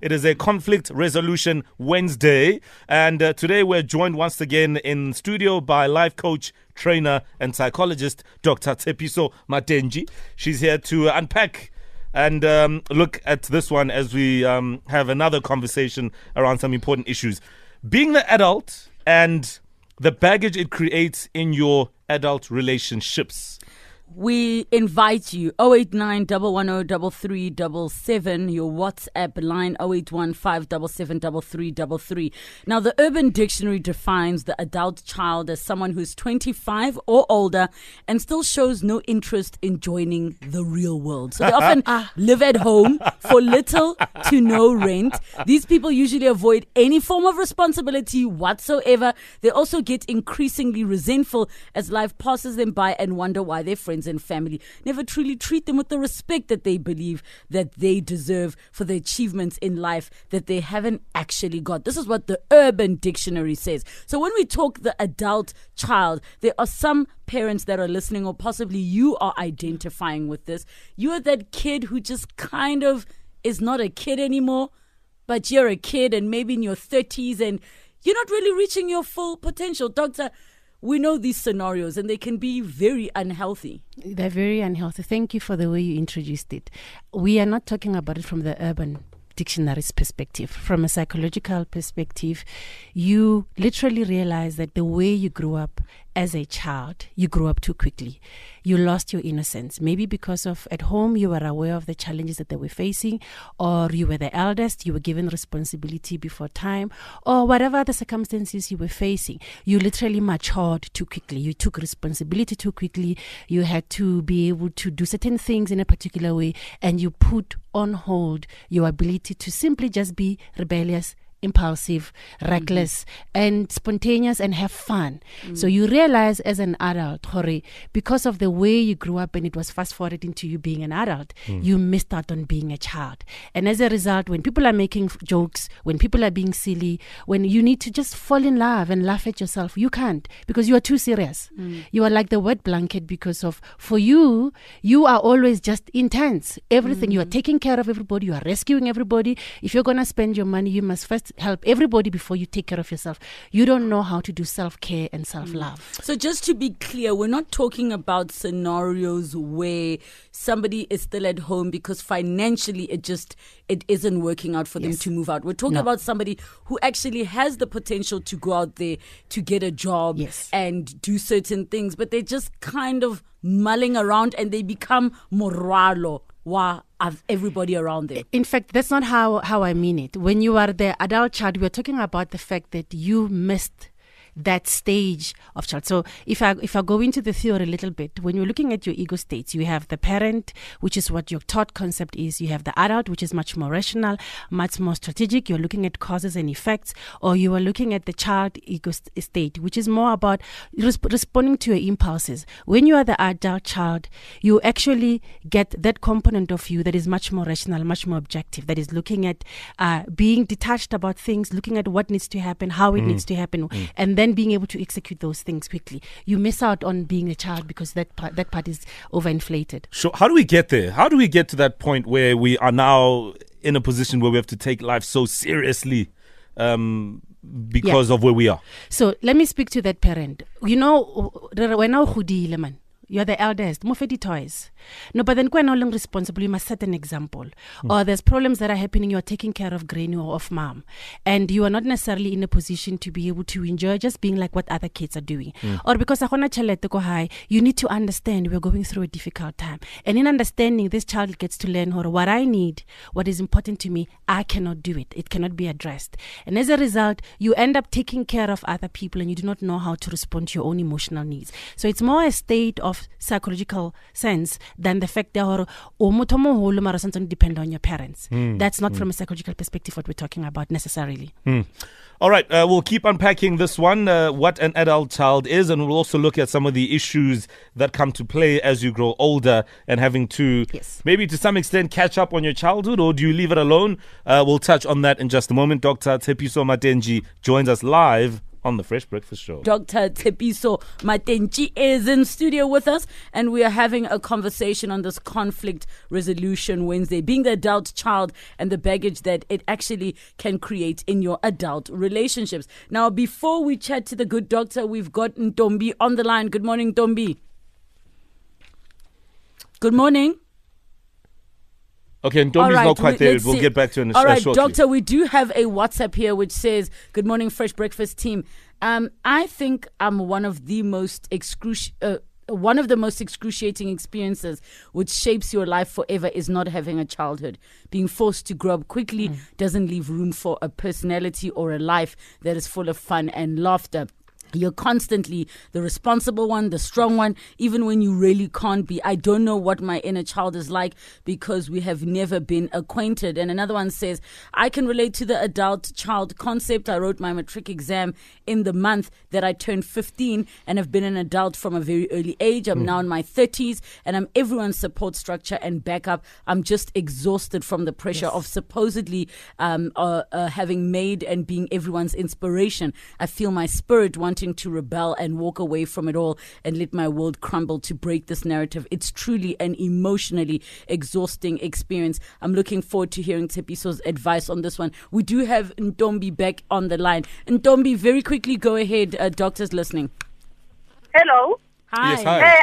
It is a conflict resolution Wednesday, and uh, today we're joined once again in studio by life coach, trainer, and psychologist Dr. Tshepiso Matentjie. She's here to unpack and um, look at this one as we um, have another conversation around some important issues. Being the adult and the baggage it creates in your adult relationships we invite you 089 your WhatsApp line 0815 Now, the Urban Dictionary defines the adult child as someone who's 25 or older and still shows no interest in joining the real world. So they often live at home for little to no rent. These people usually avoid any form of responsibility whatsoever. They also get increasingly resentful as life passes them by and wonder why their friends friends and family never truly treat them with the respect that they believe that they deserve for the achievements in life that they haven't actually got. This is what the Urban Dictionary says. So when we talk the adult child, there are some parents that are listening, or possibly you are identifying with this. You are that kid who just kind of is not a kid anymore, but you're a kid and maybe in your 30s and you're not really reaching your full potential. Doctor, we know these scenarios and they can be very unhealthy. They're very unhealthy. Thank you for the way you introduced it. We are not talking about it from the urban dictionary's perspective. From a psychological perspective, you literally realize that the way you grew up as a child, you grew up too quickly. You lost your innocence. Maybe because of at home you were aware of the challenges that they were facing, or you were the eldest, you were given responsibility before time, or whatever the circumstances you were facing. You literally matured too quickly. You took responsibility too quickly. You had to be able to do certain things in a particular way, and you put on hold your ability to simply just be rebellious impulsive, reckless, mm-hmm. and spontaneous and have fun. Mm-hmm. So you realize as an adult, Hori, because of the way you grew up and it was fast forwarded into you being an adult, mm. you missed out on being a child. And as a result, when people are making jokes, when people are being silly, when you need to just fall in love and laugh at yourself, you can't because you are too serious. Mm. You are like the wet blanket because of, for you, you are always just intense. Everything, you are mm. taking care of everybody, you are rescuing everybody. If you're going to spend your money, you must first help everybody before you take care of yourself. You don't know how to do self care and self love. Mm. So, just to be clear, we're not talking about scenarios where somebody is still at home because financially it just it isn't working out for yes. them to move out. We're talking no. about somebody who actually has the potential to go out there to get a job yes. and do certain things, but they're just kind of mulling around and they become moralo wa of everybody around there. In fact, that's not how, how I mean it. When you are the adult child, we're talking about the fact that you missed that stage of child. So if I if I go into the theory a little bit, when you're looking at your ego states, you have the parent, which is what your taught concept is. You have the adult, which is much more rational, much more strategic. You're looking at causes and effects, or you are looking at the child ego state, which is more about resp- responding to your impulses. When you are the adult child, you actually get that component of you that is much more rational, much more objective. That is looking at uh, being detached about things, looking at what needs to happen, how it mm. needs to happen, mm. and then then being able to execute those things quickly. You miss out on being a child because that part, that part is overinflated. Sure. How do we get there? How do we get to that point where we are now in a position where we have to take life so seriously? Um, because yeah. of where we are. So let me speak to that parent. You know, when I man, you're the eldest, move toys. No, but then when no responsible, you must set an example. Mm. Or there's problems that are happening, you're taking care of granny or of mom. And you are not necessarily in a position to be able to enjoy just being like what other kids are doing. Mm. Or because go high, you need to understand we're going through a difficult time. And in understanding, this child gets to learn or what I need, what is important to me, I cannot do it. It cannot be addressed. And as a result, you end up taking care of other people and you do not know how to respond to your own emotional needs. So it's more a state of psychological sense than the fact that o motho moholo mara santse depend on your parents mm. that's not mm. from a psychological perspective what we're talking about necessarily mm. all right uh, we'll keep unpacking this one uh, what an adult child is and we'll also look at some of the issues that come to play as you grow older and having to yes. maybe to some extent catch up on your childhood or do you leave it alone uh, we'll touch on that in just a moment dr Tshepiso Matentjie joins us live on the Fresh Breakfast Show. Dr. Tshepiso Matentjie is in studio with us, and we are having a conversation on this conflict resolution Wednesday, being the adult child and the baggage that it actually can create in your adult relationships. Now, before we chat to the good doctor, we've got Ntombi on the line. Good morning, Ntombi. Good morning. Okay, and All Dombi's right, not quite we, there. We'll see. get back to it in a All sh- shortly. doctor, we do have a WhatsApp here which says, "Good morning, Fresh Breakfast team. Um, I think I'm one of the most excruci- uh, one of the most excruciating experiences which shapes your life forever is not having a childhood. Being forced to grow up quickly doesn't leave room for a personality or a life that is full of fun and laughter. You're constantly the responsible one, the strong one, even when you really can't be. I don't know what my inner child is like because we have never been acquainted. And another one says, I can relate to the adult child concept. I wrote my matric exam in the month that I turned 15 and have been an adult from a very early age. I'm now in my 30s and I'm everyone's support structure and backup. I'm just exhausted from the pressure of supposedly um, uh, uh, having made and being everyone's inspiration. I feel my spirit wanting to rebel and walk away from it all and let my world crumble to break this narrative. It's truly an emotionally exhausting experience. I'm looking forward to hearing Tshepiso's advice on this one. We do have Ntombi back on the line. Ntombi, very quickly go ahead. Uh, doctors listening. Hello. Hi. Yes, hi. Uh,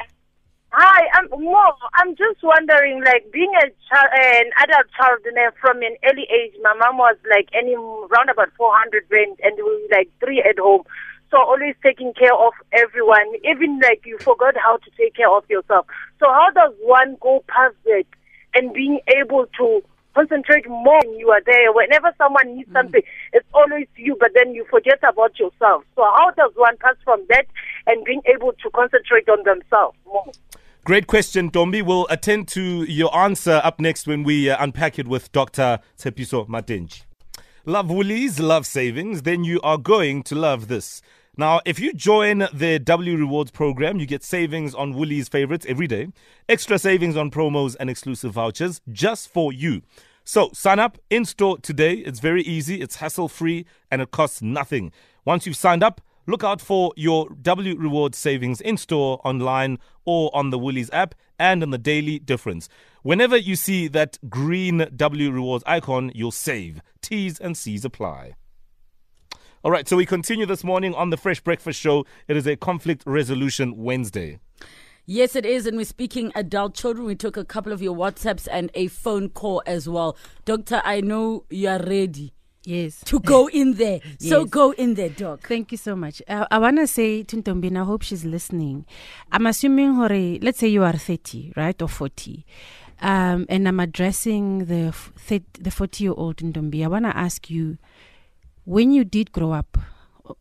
hi, I'm Mo. I'm just wondering, like, being a child, an adult child you know, from an early age, my mom was like any round about 400 rent, and we were like three at home. So always taking care of everyone, even like you forgot how to take care of yourself. So how does one go past that and being able to concentrate more when you are there? Whenever someone needs something, it's always you, but then you forget about yourself. So how does one pass from that and being able to concentrate on themselves more? Great question, Dombi. We'll attend to your answer up next when we uh, unpack it with Dr. Tshepiso Matentjie. Love Woolies, love savings, then you are going to love this. Now, if you join the W Rewards program, you get savings on Woolies favorites every day, extra savings on promos and exclusive vouchers just for you. So sign up in store today. It's very easy, it's hassle free, and it costs nothing. Once you've signed up, look out for your W Rewards savings in store, online, or on the Woolies app and on the daily difference. Whenever you see that green W Rewards icon, you'll save. T's and C's apply. All right, so we continue this morning on the Fresh Breakfast Show. It is a conflict resolution Wednesday. Yes, it is. And we're speaking adult children. We took a couple of your WhatsApps and a phone call as well. Doctor, I know you are ready Yes. to go in there. So go in there, Doc. Thank you so much. Uh, I want to say to Ntombi, and I hope she's listening. I'm assuming, hore, let's say you are 30, right, or 40. Um, and I'm addressing the f- thir- the 40 year old Ntombi. I want to ask you, when you did grow up,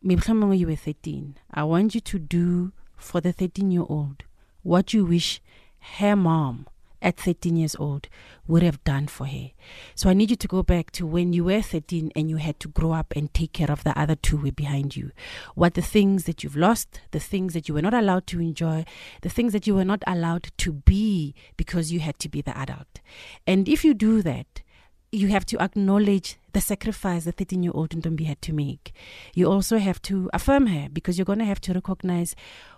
maybe when you were 13, I want you to do for the 13 year old what you wish her mom at 13 years old would have done for her. So I need you to go back to when you were 13 and you had to grow up and take care of the other two were behind you. What the things that you've lost, the things that you were not allowed to enjoy, the things that you were not allowed to be because you had to be the adult. And if you do that, you have to acknowledge the sacrifice the 13 year old Ntombi had to make. You also have to affirm her because you're going to have to recognize,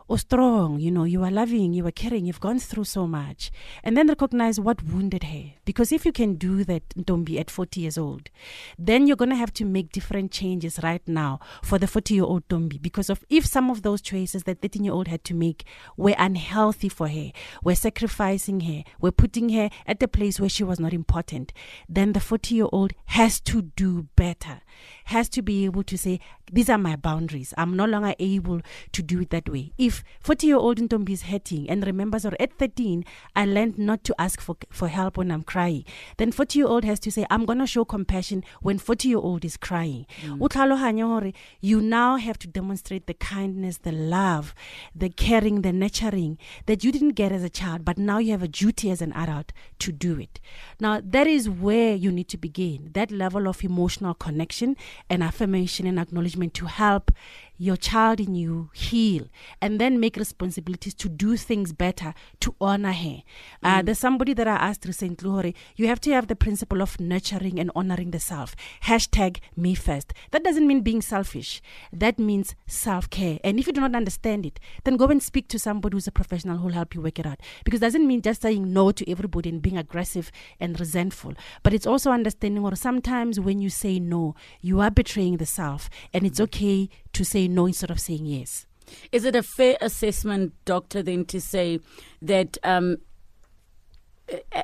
oh, strong, you know, you are loving, you are caring, you've gone through so much. And then recognize what wounded her. Because if you can do that, don't be at 40 years old, then you're going to have to make different changes right now for the 40 year old Ntombi. Because of if some of those choices that 13 year old had to make were unhealthy for her, were sacrificing her, were putting her at a place where she was not important, then the 40 year old has to do better, has to be able to say, These are my boundaries. I'm no longer able to do it that way. If 40 year old Ntombi is hurting and remembers, or at 13, I learned not to ask for, for help when I'm crying, then 40 year old has to say, I'm going to show compassion when 40 year old is crying. Mm. Tlhaloganye You now have to demonstrate the kindness, the love, the caring, the nurturing that you didn't get as a child, but now you have a duty as an adult to do it. Now, that is where you need to begin that level of emotional connection and affirmation and acknowledgement to help your child in you heal and then make responsibilities to do things better to honor her. Uh, there's somebody that I asked recently, Hore, you have to have the principle of nurturing and honoring the self. Hashtag me first. That doesn't mean being selfish. That means self care. And if you do not understand it, then go and speak to somebody who's a professional who'll help you work it out. Because it doesn't mean just saying no to everybody and being aggressive and resentful. But it's also understanding, or sometimes when you say no, you are betraying the self. And it's okay to say no instead of saying yes. Is it a fair assessment, doctor, then to say that, um,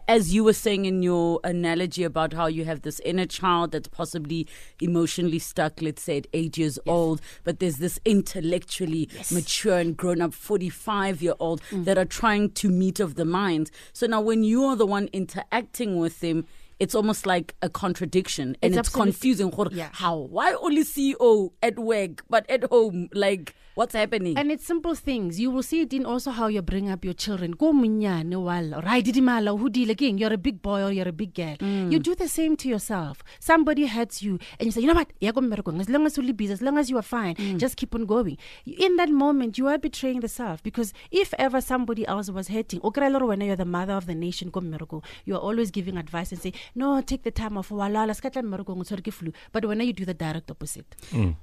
as you were saying in your analogy about how you have this inner child that's possibly emotionally stuck, let's say at eight years old, but there's this intellectually mature and grown up 45 year old Mm. that are trying to meet of the minds. So now when you are the one interacting with them, it's almost like a contradiction and It's it's, confusing. Yeah. How? Why only CEO at work, but at home? Like, what's happening? And it's simple things. You will see it in also how you bring up your children. Go munyane wal, right? Didimala, hudile king. You're a big boy or you're a big girl. Mm. You do the same to yourself. Somebody hurts you, and you say, you know what? Yeah, go. As long as you're busy, as long as you are fine, Mm. just keep on going. In that moment, you are betraying the self because if ever somebody else was hurting, okra when you're the mother of the nation, go mmereko, you are always giving advice and say, no, take the time off. Walala, skatla mmereko, ngotshwere ke flu. But when you do the direct opposite.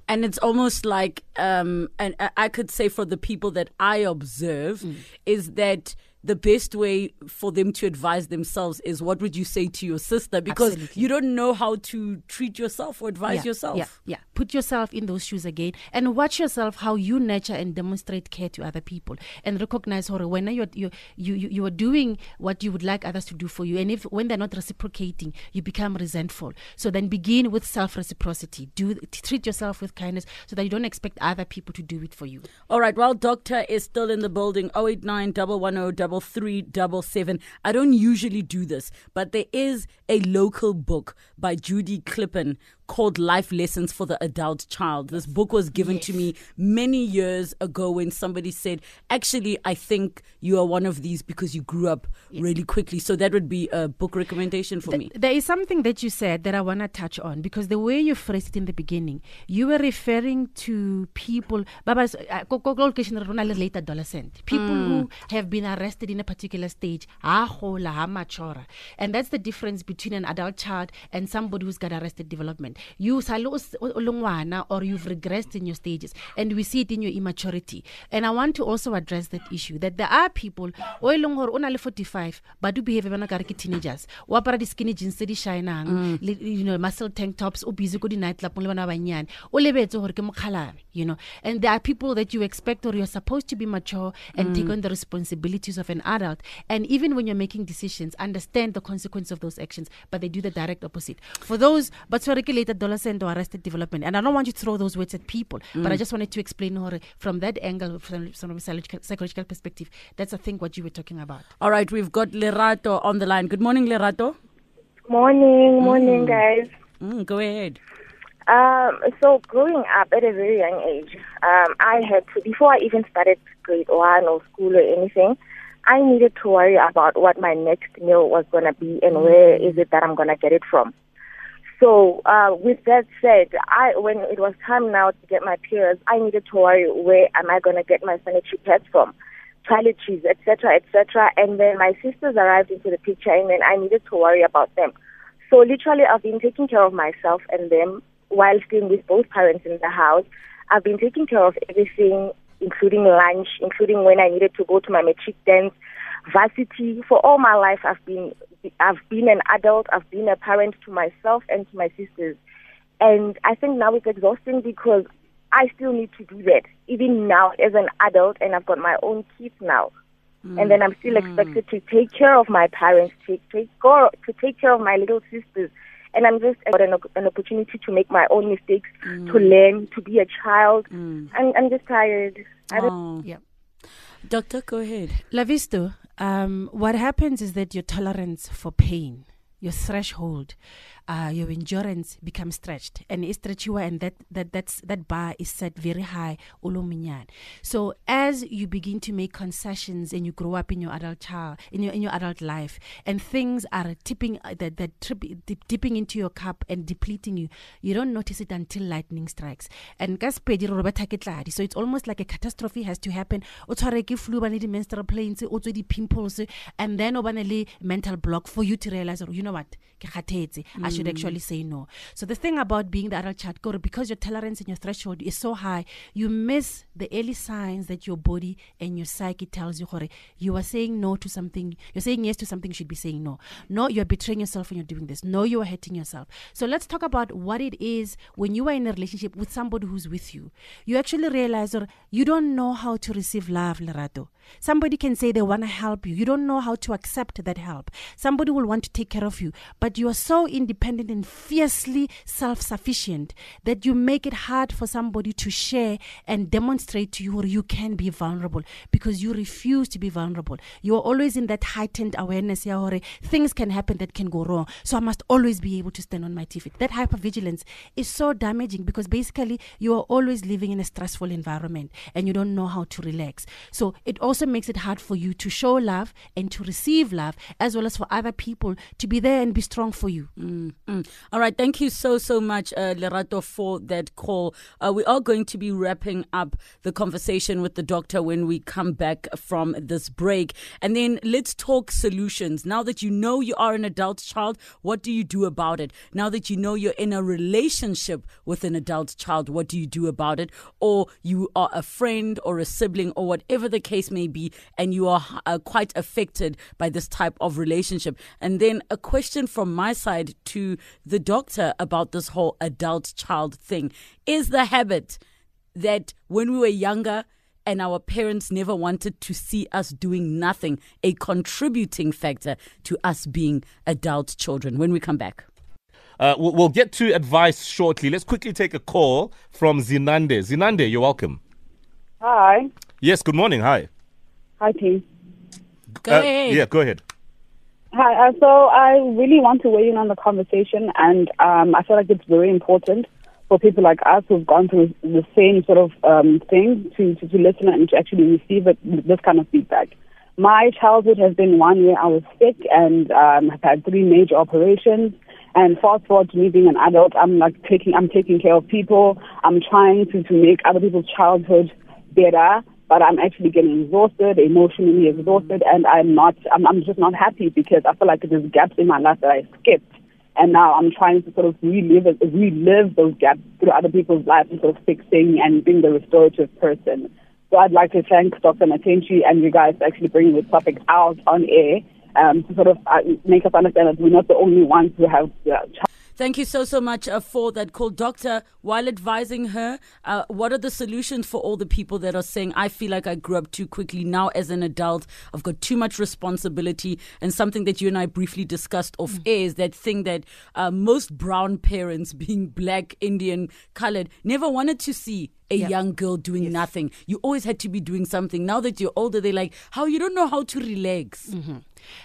and it's almost like um and I- could say for the people that i observe Mm. is that the best way for them to advise themselves is what would you say to your sister because Absolutely. you don't know how to treat yourself or advise yeah, yourself Yeah, yeah. Put yourself in those shoes again and watch yourself how you nurture and demonstrate care to other people and recognize horror when you're, you you you you are doing what you would like others to do for you and if when they're not reciprocating you become resentful so then begin with self reciprocity do treat yourself with kindness so that you don't expect other people to do it for you All right, well, Doctor is still in the building. 089 110 3377. I don't usually do this, but there is a local book by Judy Clippen called Life Lessons for the Adult Child. This book was given to me many years ago when somebody said, Actually, I think you are one of these because you grew up really quickly. So that would be a book recommendation for me. There is something that you said that I want to touch on because the way you phrased it in the beginning, you were referring to people, Baba's uh, ko- ko- location rona le late adolescent, people who have been arrested in a particular stage, ha gola, ha. And that's the difference between an adult child and somebody who's got arrested development. You sale o s- o- o le ngwana or you've regressed in your stages, and we see it in your immaturity. And I want to also address that issue that there are people o e leng gore o na le 45 but do behave bana ka re ke teenagers. O apara di-skinny jeans tse di shinang mm. you know muscle tank tops o busy ko di-night club le bana ba bannyane o lebetse gore ke mokgalane you know. And there are people that you expect or you're supposed to be mature and take mm. on the responsibilities of an adult. And even when you're making decisions understand the consequence of those actions but they do the direct opposite. For those but sorry ke late adolescent or arrested development and i don't want you to throw those words at people but i just wanted to explain hore from that angle from, from a psychological, psychological perspective that's i think what you were talking about All right, we've got Lerato on the line. Good morning, Lerato. Morning, morning, guys. Mm, go ahead. Um, so growing up at a very young age, um, I had to before I even started grade one or school or anything, I needed to worry about what my next meal was gonna be and where is it that I'm gonna get it from. So uh, with that said, I when it was time now to get my periods, I needed to worry where am I gonna get my sanitary pads from, toiletries, etc., etc. And then my sisters arrived into the picture, and then I needed to worry about them. So literally, I've been taking care of myself and them while staying with both parents in the house. I've been taking care of everything, including lunch, including when I needed to go to my matric dance, varsity. For all my life, I've been I've been an adult. I've been a parent to myself and to my sisters, and I think now it's exhausting because I still need to do that even now as an adult, and I've got my own kids now and then I'm still mm-hmm. expected to take care of my parents, take take care to take care of my little sisters, and I'm just got an, an opportunity to make my own mistakes, to learn, to be a child. I'm I'm just tired. I don't, Oh. yeah Doctor, go ahead. Lavisto, um, what happens is that your tolerance for pain your threshold, uh, your endurance becomes stretched, and it's stretchier, and that that that's that bar is set very high. So as you begin to make concessions and you grow up in your adult child, in your in your adult life, and things are tipping uh, that that trip, dip, dipping into your cup and depleting you, you don't notice it until lightning strikes. And so it's almost like a catastrophe has to happen. Di menstrual pains, o pimples, and then o mental block for you to realize, you know what, ke. Should actually mm. say no. So the thing about being the adult child, Koro, because your tolerance and your threshold is so high, you miss the early signs that your body and your psyche tells you, Kore, you are saying no to something, you're saying yes to something you should be saying no. No, you're betraying yourself when you're doing this. No, you are hurting yourself. So let's talk about what it is when you are in a relationship with somebody who's with you. You actually realize or you don't know how to receive love, Lerato. Somebody can say they want to help you. You don't know how to accept that help. Somebody will want to take care of you, but you are so independent and fiercely self sufficient that you make it hard for somebody to share and demonstrate to you where you can be vulnerable because you refuse to be vulnerable. You are always in that heightened awareness yeah, things can happen that can go wrong. So I must always be able to stand on my feet. That hypervigilance is so damaging because basically you are always living in a stressful environment and you don't know how to relax. So it also makes it hard for you to show love and to receive love as well as for other people to be there and be strong for you. Mm, mm. All right. Thank you so, so much, uh, Lerato, for that call. Uh, we are going to be wrapping up the conversation with the doctor when we come back from this break. And then let's talk solutions. Now that you know you are an adult child, what do you do about it? Now that you know you're in a relationship with an adult child, what do you do about it? Or you are a friend or a sibling or whatever the case may be, and you are uh, quite affected by this type of relationship. And then a question from my side to the doctor about this whole adult child thing is the habit that when we were younger, and our parents never wanted to see us doing nothing, a contributing factor to us being adult children. When we come back. Uh, we'll, we'll get to advice shortly. Let's quickly take a call from Zinande. Zinande, you're welcome. Hi. Yes, good morning. Hi. Hi, team. Go Uh, ahead. yeah, go ahead. Hi. Uh, so I really want to weigh in on the conversation, and um, I feel like it's very important for people like us who've gone through the same sort of um, thing to, to, to listen and to actually receive it, this kind of feedback. My childhood has been one where I was sick and um, I've had three major operations. And fast forward to me being an adult, I'm like taking, I'm taking care of people. I'm trying to, to make other people's childhood better, but I'm actually getting exhausted, emotionally exhausted, and I'm not, I'm, I'm just not happy because I feel like there's gaps in my life that I skipped. And now I'm trying to sort of relive relive those gaps through other people's lives and sort of fixing and being the restorative person. So I'd like to thank Dr. Matentjie and you guys for actually bringing this topic out on air um, to sort of uh, make us understand that we're not the only ones who have uh, Thank you so, so much uh, for that call. Doctor, while advising her, uh, what are the solutions for all the people that are saying, I feel like I grew up too quickly now as an adult, I've got too much responsibility, and something that you and I briefly discussed off air is that thing that uh, most brown parents, being black, Indian, colored, never wanted to see a Yeah. young girl doing nothing. You always had to be doing something. Now that you're older, they're like, how you don't know how to relax.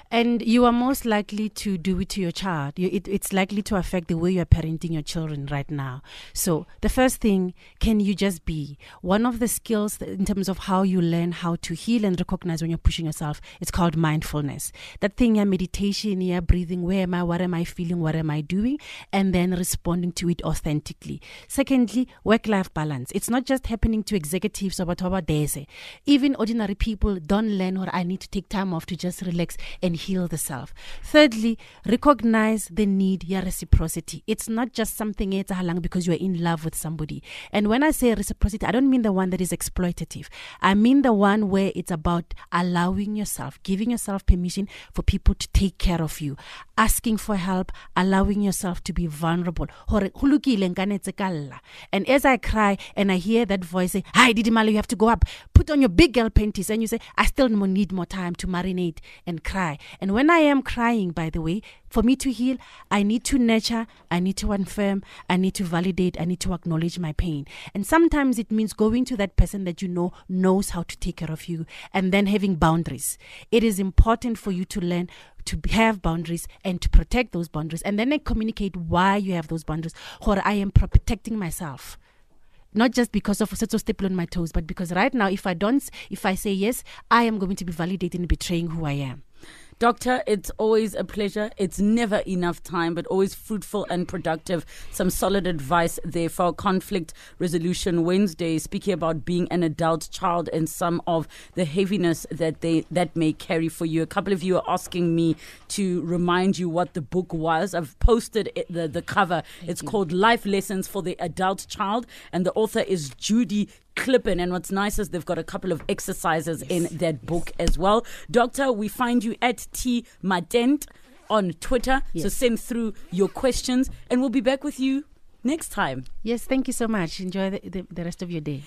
And you are most likely to do it to your child. You, it, it's likely to affect the way you are parenting your children right now. So, the first thing, can you just be? One of the skills in terms of how you learn how to heal and recognize when you're pushing yourself, it's called mindfulness. That thing, yeah, meditation, yeah, breathing, where am I, what am I feeling, what am I doing, and then responding to it authentically. Secondly, work life balance. It's not just happening to executives or whatever dese. Even ordinary people don't learn or I need to take time off to just relax and heal the self. Thirdly, recognize the need yeah reciprocity. It's not just something because you're in love with somebody. And when I say reciprocity, I don't mean the one that is exploitative. I mean the one where it's about allowing yourself, giving yourself permission for people to take care of you, asking for help, allowing yourself to be vulnerable. And as I cry and I hear that voice say, Hi, Didimalo, you have to go up. Put on your big girl panties. And you say, I still need more time to marinate and cry. And when I am crying, by the way, for me to heal, I need to nurture, I need to affirm, I need to validate, I need to acknowledge my pain. And sometimes it means going to that person that you know knows how to take care of you and then having boundaries. It is important for you to learn to have boundaries and to protect those boundaries and then I communicate why you have those boundaries or I am protecting myself not just because of a staple on my toes but because right now if I don't if I say yes I am going to be validating and betraying who I am Doctor, it's always a pleasure. It's never enough time, but always fruitful and productive. Some solid advice there for Conflict Resolution Wednesday, speaking about being an adult child and some of the heaviness that they that may carry for you. A couple of you are asking me to remind you what the book was. I've posted it, the the cover. it's called Life Lessons for the Adult Child, and the author is Judy Clippin. And what's nice is they've got a couple of exercises in that book as well. Doctor, we find you at T Matent on Twitter. So send through your questions and we'll be back with you next time. yes thank you so much enjoy the, the, the rest of your day